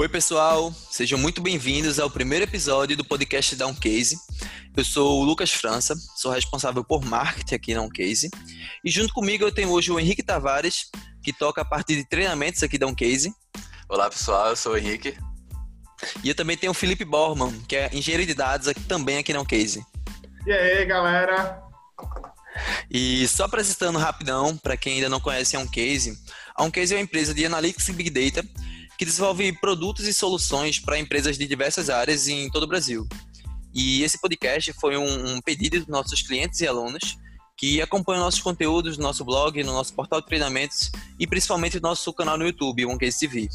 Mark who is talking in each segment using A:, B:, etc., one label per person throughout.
A: Oi, pessoal, sejam muito bem-vindos ao primeiro episódio do podcast Downcase. Eu sou o Lucas França, sou responsável por marketing aqui na Downcase. E junto comigo eu tenho hoje o Henrique Tavares, que toca a parte de treinamentos aqui da Downcase.
B: Olá, pessoal, eu sou o Henrique.
A: E eu também tenho o Felipe Borman, que é engenheiro de dados aqui, também aqui na Downcase.
C: E aí, galera?
A: E só apresentando rapidão, para quem ainda não conhece a Oncase, a Oncase é uma empresa de Analytics e Big Data que desenvolve produtos e soluções para empresas de diversas áreas em todo o Brasil. E esse podcast foi um, um pedido dos nossos clientes e alunos que acompanham nossos conteúdos no nosso blog, no nosso portal de treinamentos e principalmente no nosso canal no YouTube, OneCase TV.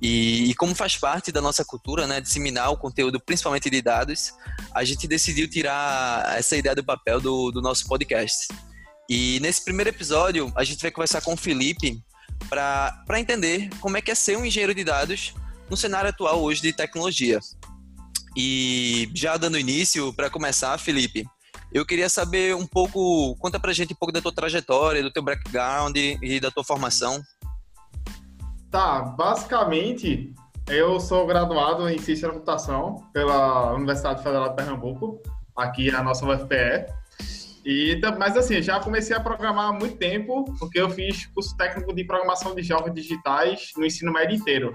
A: E, e, como faz parte da nossa cultura, né, disseminar o conteúdo, principalmente de dados, a gente decidiu tirar essa ideia do papel do, do nosso podcast. E nesse primeiro episódio, a gente vai conversar com o Felipe para entender como é que é ser um engenheiro de dados no cenário atual hoje de tecnologia. E já dando início, para começar, Felipe, eu queria saber um pouco, conta pra gente um pouco da tua trajetória, do teu background e da tua formação.
C: Tá, basicamente, eu sou graduado em Ciência da Computação pela Universidade Federal de Pernambuco, aqui na nossa UFPE. E, mas assim, já comecei a programar há muito tempo, porque eu fiz curso técnico de programação de jogos digitais no ensino médio inteiro.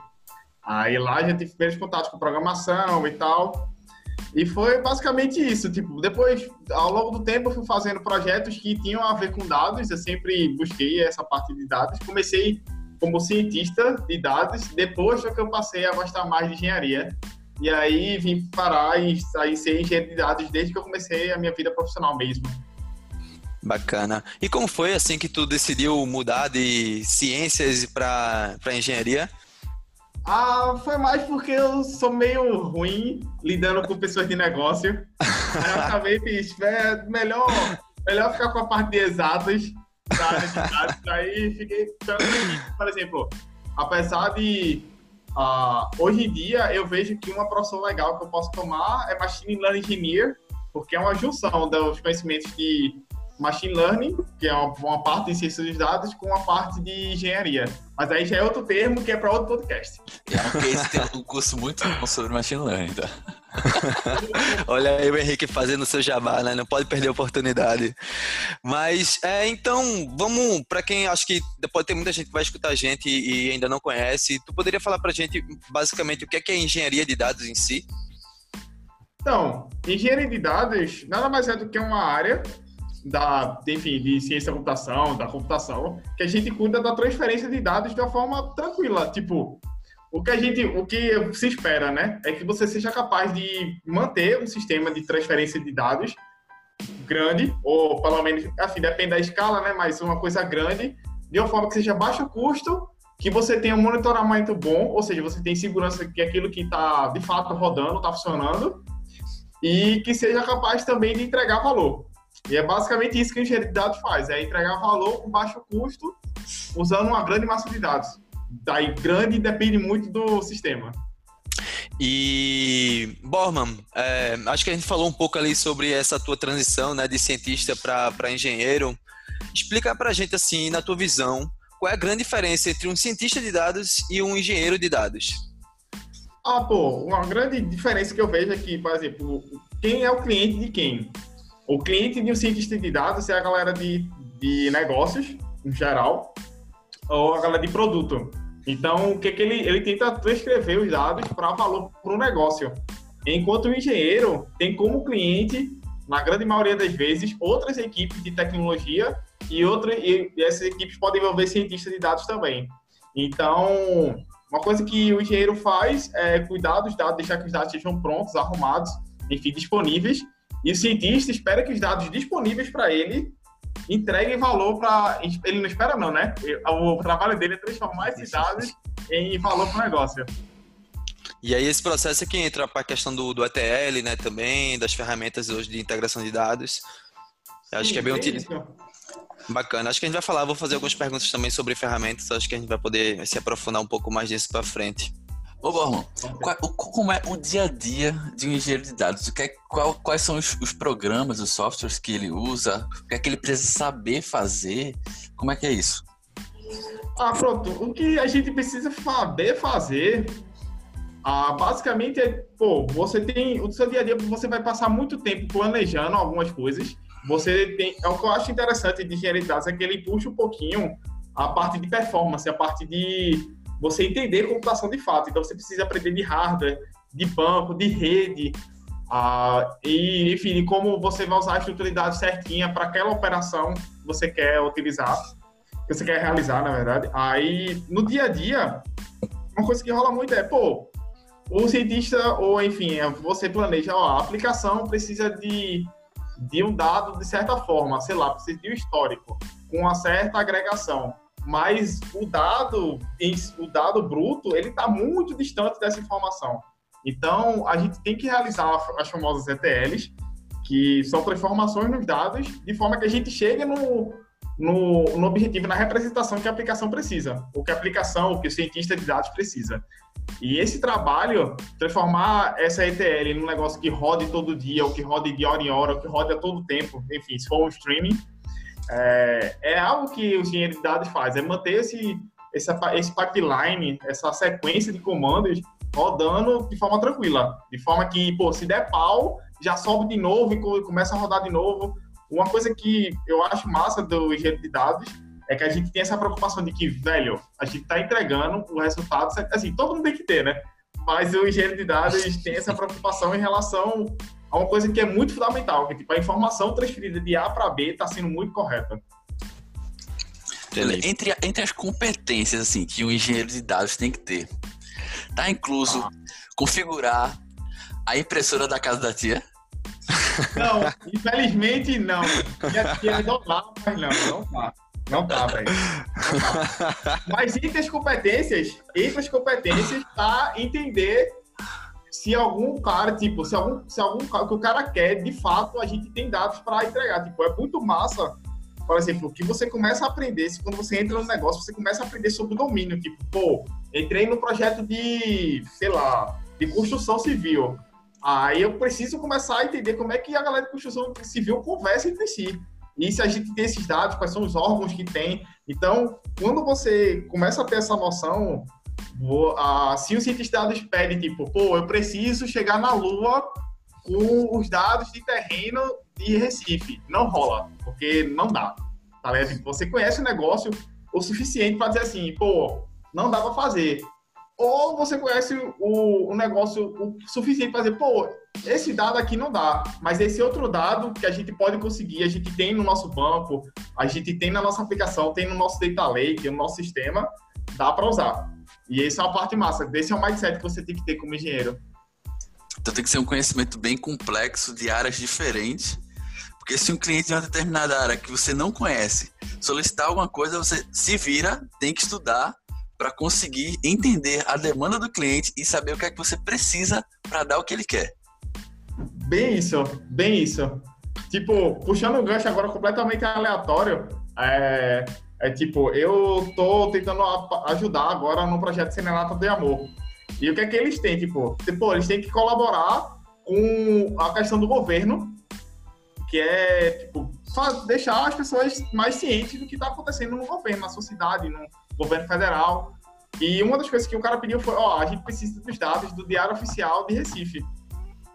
C: Aí lá a gente fez contato com programação e tal. E foi basicamente isso. Tipo, depois, ao longo do tempo, eu fui fazendo projetos que tinham a ver com dados. Eu sempre busquei essa parte de dados. Comecei como cientista de dados, depois que eu passei a gostar mais de engenharia. E aí vim parar e sair ser engenheiro de dados desde que eu comecei a minha vida profissional mesmo.
A: Bacana. E como foi assim que tu decidiu mudar de ciências para engenharia?
C: Ah, foi mais porque eu sou meio ruim lidando com pessoas de negócio. Aí eu acabei fiz, é melhor, melhor ficar com a parte de exatas da Aí fiquei, por exemplo, apesar de uh, hoje em dia eu vejo que uma profissão legal que eu posso tomar é Machine Learning Engineer, porque é uma junção dos conhecimentos de Machine Learning, que é uma, uma parte de ciência dos dados, com uma parte de engenharia. Mas aí já é outro termo que é para outro podcast.
B: É um case tem um curso muito bom sobre Machine Learning, tá?
A: Olha aí o Henrique fazendo seu jabá, né? Não pode perder a oportunidade. Mas, é, então, vamos, para quem acho que pode ter muita gente que vai escutar a gente e, e ainda não conhece, tu poderia falar para a gente, basicamente, o que é, que é engenharia de dados em si?
C: Então, engenharia de dados nada mais é do que uma área da, enfim, de ciência da computação, da computação, que a gente cuida da transferência de dados de uma forma tranquila. Tipo, o que a gente, o que se espera, né, é que você seja capaz de manter um sistema de transferência de dados grande, ou pelo menos, assim, depende da escala, né, mas uma coisa grande, de uma forma que seja baixo custo, que você tenha um monitoramento bom, ou seja, você tem segurança que aquilo que está de fato rodando, está funcionando, e que seja capaz também de entregar valor. E é basicamente isso que o engenheiro de dados faz, é entregar valor com baixo custo, usando uma grande massa de dados. Daí grande depende muito do sistema.
A: E, Borman, é, acho que a gente falou um pouco ali sobre essa tua transição né, de cientista para engenheiro. Explica para a gente, assim, na tua visão, qual é a grande diferença entre um cientista de dados e um engenheiro de dados?
C: Ah, pô, uma grande diferença que eu vejo é que, por exemplo, quem é o cliente de quem? O cliente de um cientista de dados é a galera de, de negócios, em geral, ou a galera de produto. Então, o que, que ele, ele tenta transcrever os dados para valor para o negócio. Enquanto o engenheiro tem como cliente, na grande maioria das vezes, outras equipes de tecnologia e, outras, e essas equipes podem envolver cientistas de dados também. Então, uma coisa que o engenheiro faz é cuidar dos dados, deixar que os dados sejam prontos, arrumados, enfim, disponíveis, e o cientista espera que os dados disponíveis para ele entreguem valor para. Ele não espera, não, né? O trabalho dele é transformar esses dados em valor para o negócio.
A: E aí esse processo é que entra para a questão do, do ETL, né, também, das ferramentas hoje de integração de dados. Acho que é bem utilizado. Bacana. Acho que a gente vai falar, vou fazer algumas perguntas também sobre ferramentas, acho que a gente vai poder se aprofundar um pouco mais disso para frente.
B: Ô, Borlon, como é o dia a dia de um engenheiro de dados? O que é, qual, quais são os, os, programas, os softwares que ele usa? O que é que ele precisa saber fazer? Como é que é isso?
C: Ah, pronto. O que a gente precisa saber fazer Ah, basicamente, é, pô, você tem. O seu dia a dia, você vai passar muito tempo planejando algumas coisas. Você tem. É o que eu acho interessante de engenharia de dados, é que ele puxa um pouquinho a parte de performance, a parte de você entender computação de fato. Então, você precisa aprender de hardware, de banco, de rede, ah, e, enfim, como você vai usar a dados certinha para aquela operação que você quer utilizar, que você quer realizar, na verdade. Aí, no dia a dia, uma coisa que rola muito é, pô, o cientista, ou enfim, você planeja, ó, a aplicação precisa de, de um dado de certa forma, sei lá, precisa de um histórico, com uma certa agregação. Mas o dado, o dado bruto, ele está muito distante dessa informação. Então, a gente tem que realizar as famosas ETLs, que são transformações nos dados, de forma que a gente chegue no, no, no objetivo, na representação que a aplicação precisa, ou que a aplicação, ou que o cientista de dados precisa. E esse trabalho, transformar essa ETL num negócio que rode todo dia, ou que rode de hora em hora, ou que rode a todo tempo, enfim, se for um streaming, é, é algo que o engenheiro de dados faz, é manter esse, esse, esse pipeline, essa sequência de comandos rodando de forma tranquila, de forma que, pô, se der pau, já sobe de novo e começa a rodar de novo. Uma coisa que eu acho massa do engenheiro de dados é que a gente tem essa preocupação de que, velho, a gente está entregando o resultado, assim, todo mundo tem que ter, né? Mas o engenheiro de dados tem essa preocupação em relação a uma coisa que é muito fundamental, que tipo, a informação transferida de A para B está sendo muito correta.
B: Entre, entre as competências assim que o engenheiro de dados tem que ter, tá incluso ah. configurar a impressora da casa da tia?
C: Não, infelizmente não. Minha tia não dá, mas não, não tá. Não tá, velho. Tá. Mas entre as competências, entre as competências tá entender se algum cara, tipo, se algum, se algum o que o cara quer, de fato, a gente tem dados para entregar. Tipo, é muito massa, por exemplo, que você começa a aprender, se quando você entra no negócio, você começa a aprender sobre o domínio. Tipo, pô, entrei no projeto de, sei lá, de construção civil. Aí eu preciso começar a entender como é que a galera de construção civil conversa entre si. E se a gente tem esses dados, quais são os órgãos que tem. Então, quando você começa a ter essa noção, vou, ah, se o cientista de tipo, pô, eu preciso chegar na Lua com os dados de terreno de Recife. Não rola, porque não dá. Tá? Tipo, você conhece o negócio o suficiente para dizer assim, pô, não dá para fazer. Ou você conhece o, o negócio o suficiente para dizer, pô, esse dado aqui não dá, mas esse outro dado que a gente pode conseguir, a gente tem no nosso banco, a gente tem na nossa aplicação, tem no nosso data lake, no nosso sistema, dá para usar. E essa é a parte massa. Esse é o mindset que você tem que ter como engenheiro.
B: Então tem que ser um conhecimento bem complexo de áreas diferentes. Porque se um cliente de uma determinada área que você não conhece solicitar alguma coisa, você se vira, tem que estudar para conseguir entender a demanda do cliente e saber o que é que você precisa para dar o que ele quer.
C: Bem isso, bem isso. Tipo, puxando um gancho agora completamente aleatório, é, é tipo, eu tô tentando ajudar agora no projeto Cinelata de Amor. E o que é que eles têm? Tipo, tipo, eles têm que colaborar com a questão do governo, que é, tipo, deixar as pessoas mais cientes do que está acontecendo no governo, na sociedade, no governo federal. E uma das coisas que o cara pediu foi, ó, a gente precisa dos dados do Diário Oficial de Recife.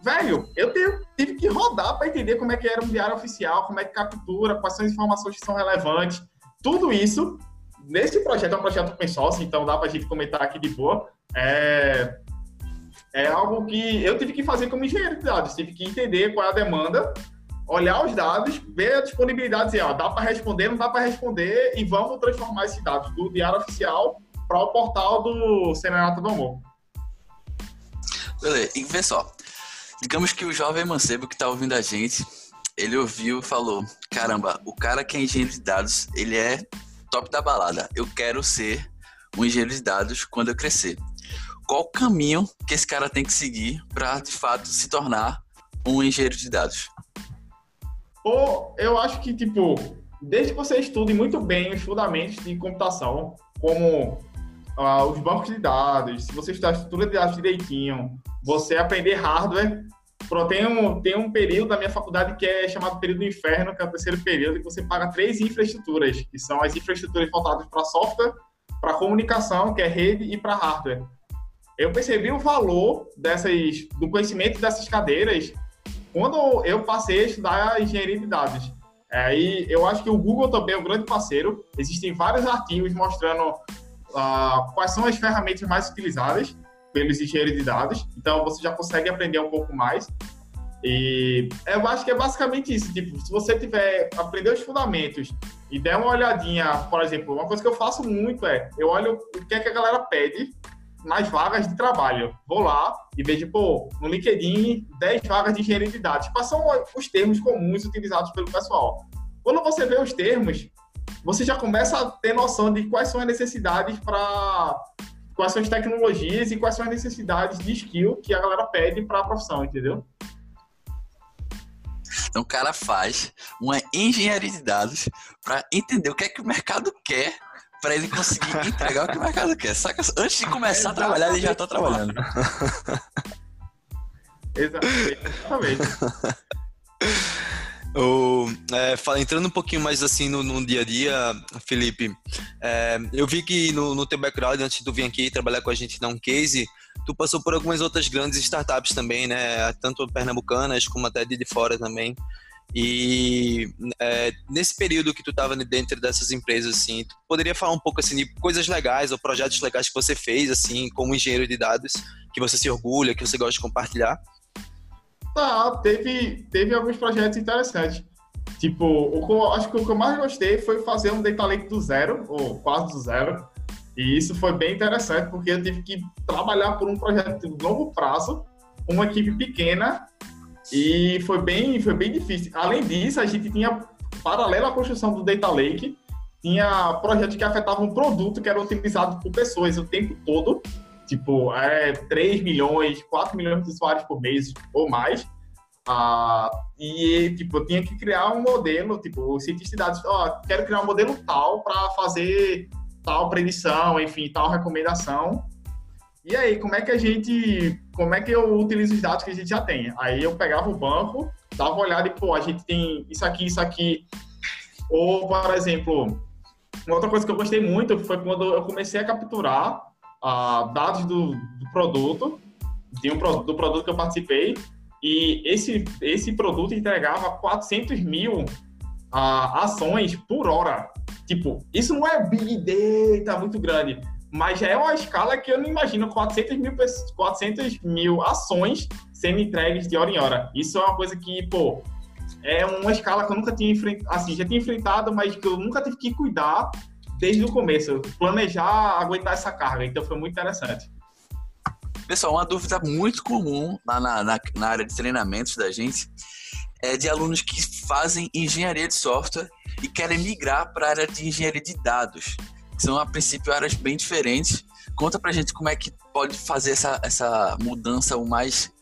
C: Velho, eu tenho, tive que rodar para entender como é que era um diário oficial, como é que captura, quais são as informações que são relevantes. Tudo isso, nesse projeto, é um projeto open source, então dá para a gente comentar aqui de boa. É, é algo que eu tive que fazer como engenheiro de dados, tive que entender qual é a demanda, olhar os dados, ver a disponibilidade, dizer, ó, dá para responder, não dá para responder, e vamos transformar esses dados do diário oficial para o portal do Senato do Amor.
B: Beleza, e vê só, Digamos que o jovem mancebo que está ouvindo a gente, ele ouviu e falou: caramba, o cara que é engenheiro de dados, ele é top da balada. Eu quero ser um engenheiro de dados quando eu crescer. Qual o caminho que esse cara tem que seguir para de fato se tornar um engenheiro de dados?
C: Pô, eu acho que, tipo, desde que você estude muito bem os fundamentos de computação, como uh, os bancos de dados, se você estudar a estrutura de dados direitinho, você aprender hardware. Pronto, tem um, tem um período da minha faculdade que é chamado período do inferno, que é o terceiro período, que você paga três infraestruturas, que são as infraestruturas voltadas para software, para comunicação, que é rede, e para hardware. eu percebi o valor dessas, do conhecimento dessas cadeiras quando eu passei a estudar engenharia de dados. Aí eu acho que o Google também é um grande parceiro. Existem vários artigos mostrando uh, quais são as ferramentas mais utilizadas pelos engenheiros de dados. Então você já consegue aprender um pouco mais. E eu acho que é basicamente isso. Tipo, se você tiver aprender os fundamentos e der uma olhadinha, por exemplo, uma coisa que eu faço muito é eu olho o que é que a galera pede nas vagas de trabalho. Vou lá e vejo, pô, no LinkedIn, 10 vagas de engenharia de dados. Quais são os termos comuns utilizados pelo pessoal? Quando você vê os termos, você já começa a ter noção de quais são as necessidades para quais são as tecnologias e quais são as necessidades de skill que a galera pede para a profissão, entendeu?
B: Então o cara faz uma engenharia de dados para entender o que é que o mercado quer para ele conseguir entregar o que o mercado quer. Saca? Antes de começar a trabalhar, ele já está trabalhando.
C: Exatamente.
A: O, é, entrando um pouquinho mais assim no, no dia a dia, Felipe, é, eu vi que no, no teu background, antes de tu vir aqui trabalhar com a gente na um case, tu passou por algumas outras grandes startups também, né? Tanto pernambucanas como até de fora também. E é, nesse período que tu estava dentro dessas empresas, assim, tu poderia falar um pouco assim de coisas legais ou projetos legais que você fez, assim, como engenheiro de dados, que você se orgulha, que você gosta de compartilhar?
C: Tá, teve, teve alguns projetos interessantes. Tipo, o acho que o que eu mais gostei foi fazer um data lake do zero, ou quase do zero. E isso foi bem interessante, porque eu tive que trabalhar por um projeto de longo prazo, uma equipe pequena, e foi bem, foi bem difícil. Além disso, a gente tinha, paralelo à construção do data lake, tinha projetos que afetavam um produto que era utilizado por pessoas o tempo todo, tipo, é, 3 milhões, 4 milhões de usuários por mês ou mais. Ah, e, tipo, eu tinha que criar um modelo, tipo, o cientista de dados, ó, quero criar um modelo tal para fazer tal predição, enfim, tal recomendação. E aí, como é que a gente, como é que eu utilizo os dados que a gente já tem? Aí eu pegava o banco, dava uma olhada e, pô, a gente tem isso aqui, isso aqui. Ou, por exemplo, uma outra coisa que eu gostei muito foi quando eu comecei a capturar uh, dados do, do, produto, de um, do produto que eu participei, e esse, esse produto entregava 400 mil uh, ações por hora. Tipo, isso não é big data muito grande, mas já é uma escala que eu não imagino 400 mil, 400 mil ações sendo entregues de hora em hora. Isso é uma coisa que, pô, é uma escala que eu nunca tinha enfrentado, assim, já tinha enfrentado, mas que eu nunca tive que cuidar desde o começo, planejar, aguentar essa carga. Então foi muito interessante.
B: Pessoal, uma dúvida muito comum lá na, na, na área de treinamentos da gente é de alunos que fazem engenharia de software e querem migrar para a área de engenharia de dados, que são a princípio áreas bem diferentes. Conta pra gente como é que pode fazer essa, essa mudança o mais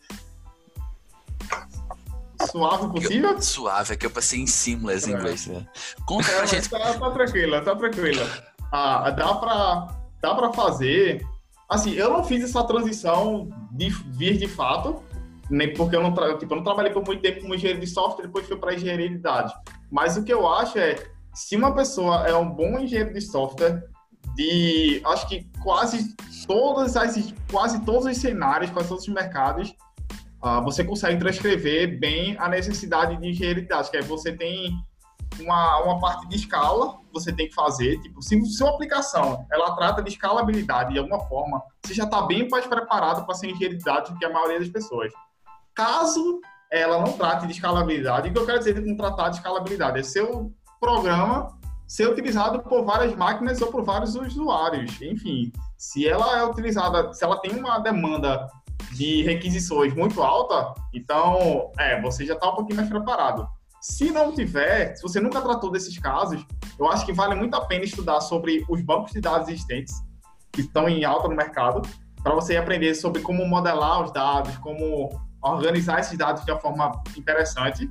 C: suave possível? Eu,
B: suave, é que eu passei em seamless em é. inglês. Né? Conta pra gente.
C: Tá, tá tranquila, tá tranquila. Ah, dá pra, dá pra fazer. Assim, eu não fiz essa transição de vir de fato, nem porque eu não, tra... tipo, eu não trabalhei por muito tempo como engenheiro de software, depois fui para engenharia de dados. Mas o que eu acho é, se uma pessoa é um bom engenheiro de software, de acho que quase todas as quase todos os cenários, quase todos os mercados, uh, você consegue transcrever bem a necessidade de engenharia de dados, que é você tem uma, uma parte de escala você tem que fazer, tipo, se sua aplicação ela trata de escalabilidade de alguma forma, você já está bem mais preparado para ser engenheiro de dados do que a maioria das pessoas. Caso ela não trate de escalabilidade, o que eu quero dizer com tratar de escalabilidade é seu programa ser utilizado por várias máquinas ou por vários usuários. Enfim, se ela é utilizada, se ela tem uma demanda de requisições muito alta, então, é, você já está um pouquinho mais preparado. Se não tiver, se você nunca tratou desses casos, eu acho que vale muito a pena estudar sobre os bancos de dados existentes que estão em alta no mercado, para você aprender sobre como modelar os dados, como organizar esses dados de uma forma interessante.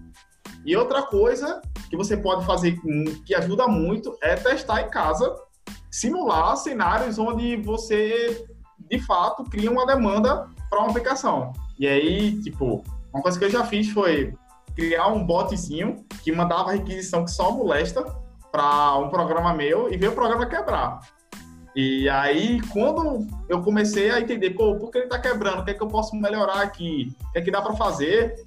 C: E outra coisa que você pode fazer que ajuda muito é testar em casa, simular cenários onde você de fato cria uma demanda para uma aplicação. E aí, tipo, uma coisa que eu já fiz foi criar um botzinho que mandava requisição que só molesta para um programa meu e ver o programa quebrar. E aí, quando eu comecei a entender, pô, por que ele tá quebrando? O que é que eu posso melhorar aqui? O que é que dá para fazer?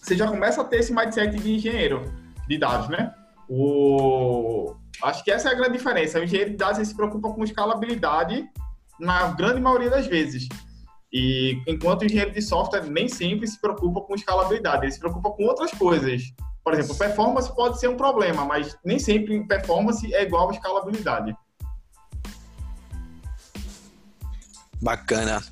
C: Você já começa a ter esse mindset de engenheiro de dados, né? O... Acho que essa é a grande diferença. O engenheiro de dados se preocupa com escalabilidade na grande maioria das vezes. E enquanto o engenheiro de software nem sempre se preocupa com escalabilidade, ele se preocupa com outras coisas. Por exemplo, performance pode ser um problema, mas nem sempre performance é igual a escalabilidade.
A: Bacana.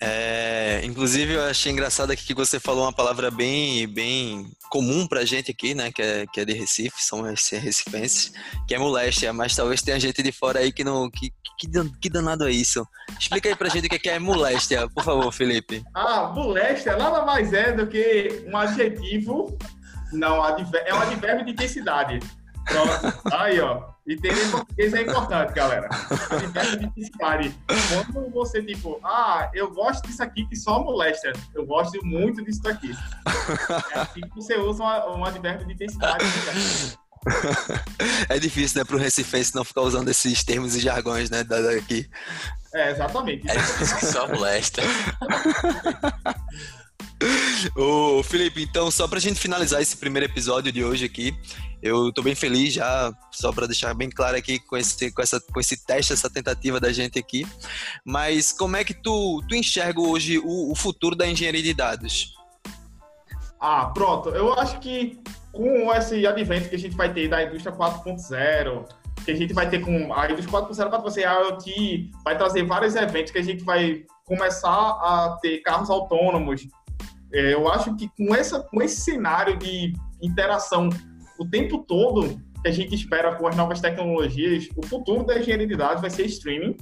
A: É, inclusive, eu achei engraçado aqui que você falou uma palavra bem, bem comum pra gente aqui, né? Que é, que é de Recife, são recifenses, que é moléstia, mas talvez tenha gente de fora aí que não. Que, que, que danado é isso? Explica aí pra gente o que é moléstia, por favor, Felipe.
C: Ah, moléstia nada mais é do que um adjetivo. Não, é um advérbio de intensidade. Pronto. Aí, ó. Entender português é importante, galera. Quando você, tipo, ah, eu gosto disso aqui que só molesta. Eu gosto muito disso aqui. É assim que você usa um advérbio de intensidade.
A: É difícil, né, para o Recifense não ficar usando esses termos e jargões, né, daqui.
C: É, exatamente.
B: É difícil que só molesta.
A: Ô, Felipe, então, só pra gente finalizar esse primeiro episódio de hoje aqui, eu tô bem feliz já, só para deixar bem claro aqui com esse, com, essa, com esse teste, essa tentativa da gente aqui. Mas como é que tu, tu enxerga hoje o, o futuro da engenharia de dados?
C: Ah, pronto. Eu acho que com esse advento que a gente vai ter da indústria 4.0, que a gente vai ter com a indústria 4.0 para você, a IoT vai trazer vários eventos que a gente vai começar a ter carros autônomos, é, eu acho que com, essa, com esse cenário de interação o tempo todo que a gente espera com as novas tecnologias, o futuro da engenharia de dados vai ser streaming.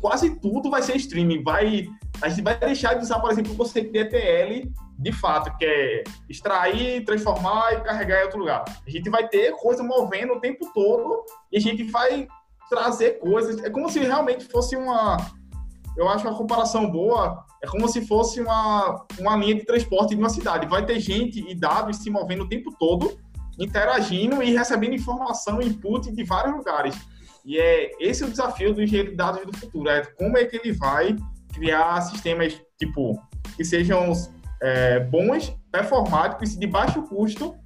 C: Quase tudo vai ser streaming. Vai, a gente vai deixar de usar, por exemplo, o conceito de ETL de fato, que é extrair, transformar e carregar em outro lugar. A gente vai ter coisa movendo o tempo todo e a gente vai trazer coisas. É como se realmente fosse uma. Eu acho uma comparação boa é como se fosse uma, uma linha de transporte de uma cidade. Vai ter gente e dados se movendo o tempo todo, interagindo e recebendo informação, input de vários lugares. E é esse é o desafio do engenheiro de dados do futuro. É como é que ele vai criar sistemas tipo que sejam é, bons, performáticos e de baixo custo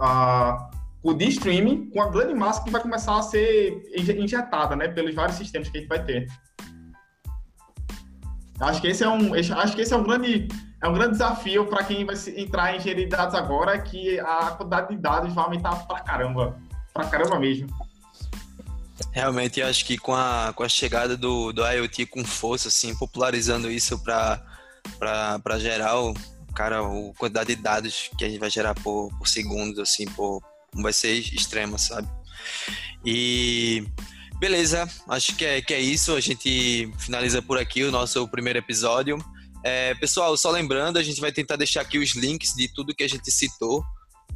C: uh, de streaming com a grande massa que vai começar a ser injetada né, pelos vários sistemas que a gente vai ter. Acho que esse é um, acho que esse é um grande, é um grande desafio para quem vai entrar em engenharia de dados agora, que a quantidade de dados vai aumentar pra caramba, pra caramba mesmo.
A: Realmente, acho que com a, com a chegada do, do IoT com força, assim, popularizando isso para geral, cara, a quantidade de dados que a gente vai gerar por, por segundos, assim, por, vai ser extrema, sabe? E Beleza, acho que é, que é isso. A gente finaliza por aqui o nosso primeiro episódio. É, pessoal, só lembrando, a gente vai tentar deixar aqui os links de tudo que a gente citou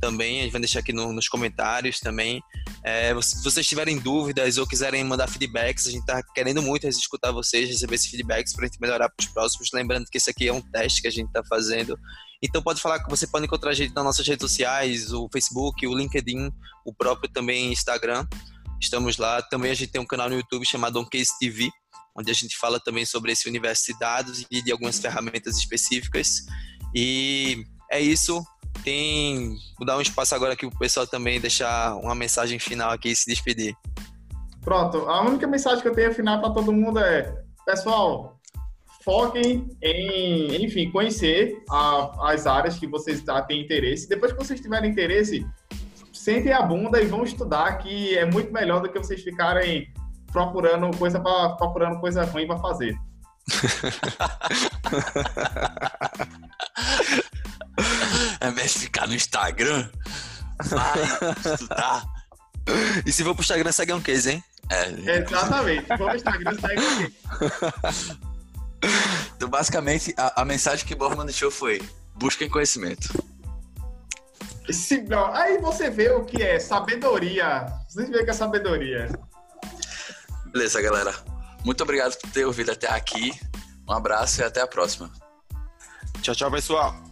A: também. A gente vai deixar aqui no, nos comentários também. É, se vocês tiverem dúvidas ou quiserem mandar feedbacks, a gente está querendo muito escutar vocês, receber esses feedbacks para a gente melhorar para os próximos. Lembrando que esse aqui é um teste que a gente está fazendo. Então pode falar que você pode encontrar a gente nas nossas redes sociais, o Facebook, o LinkedIn, o próprio também Instagram. Estamos lá. Também a gente tem um canal no YouTube chamado OnCase TV, onde a gente fala também sobre esse universo de dados e de algumas ferramentas específicas. E é isso. Tem. Vou dar um espaço agora aqui para o pessoal também deixar uma mensagem final aqui e se despedir.
C: Pronto. A única mensagem que eu tenho final para todo mundo é: pessoal, foquem em, enfim, conhecer a, as áreas que vocês têm interesse. Depois que vocês tiverem interesse, sentem a bunda e vão estudar, que é muito melhor do que vocês ficarem procurando coisa para procurando coisa ruim para fazer.
B: é melhor ficar no Instagram, vai estudar.
A: E se for pro Instagram, segue um case, hein?
C: É. Exatamente. Se for pro Instagram, segue um case.
B: Então, basicamente, a, a mensagem que Borman deixou foi: busquem conhecimento.
C: Esse, não, aí você vê o que é sabedoria. Vocês veem que é sabedoria.
B: Beleza, galera. Muito obrigado por ter ouvido até aqui. Um abraço e até a próxima.
A: Tchau, tchau, pessoal.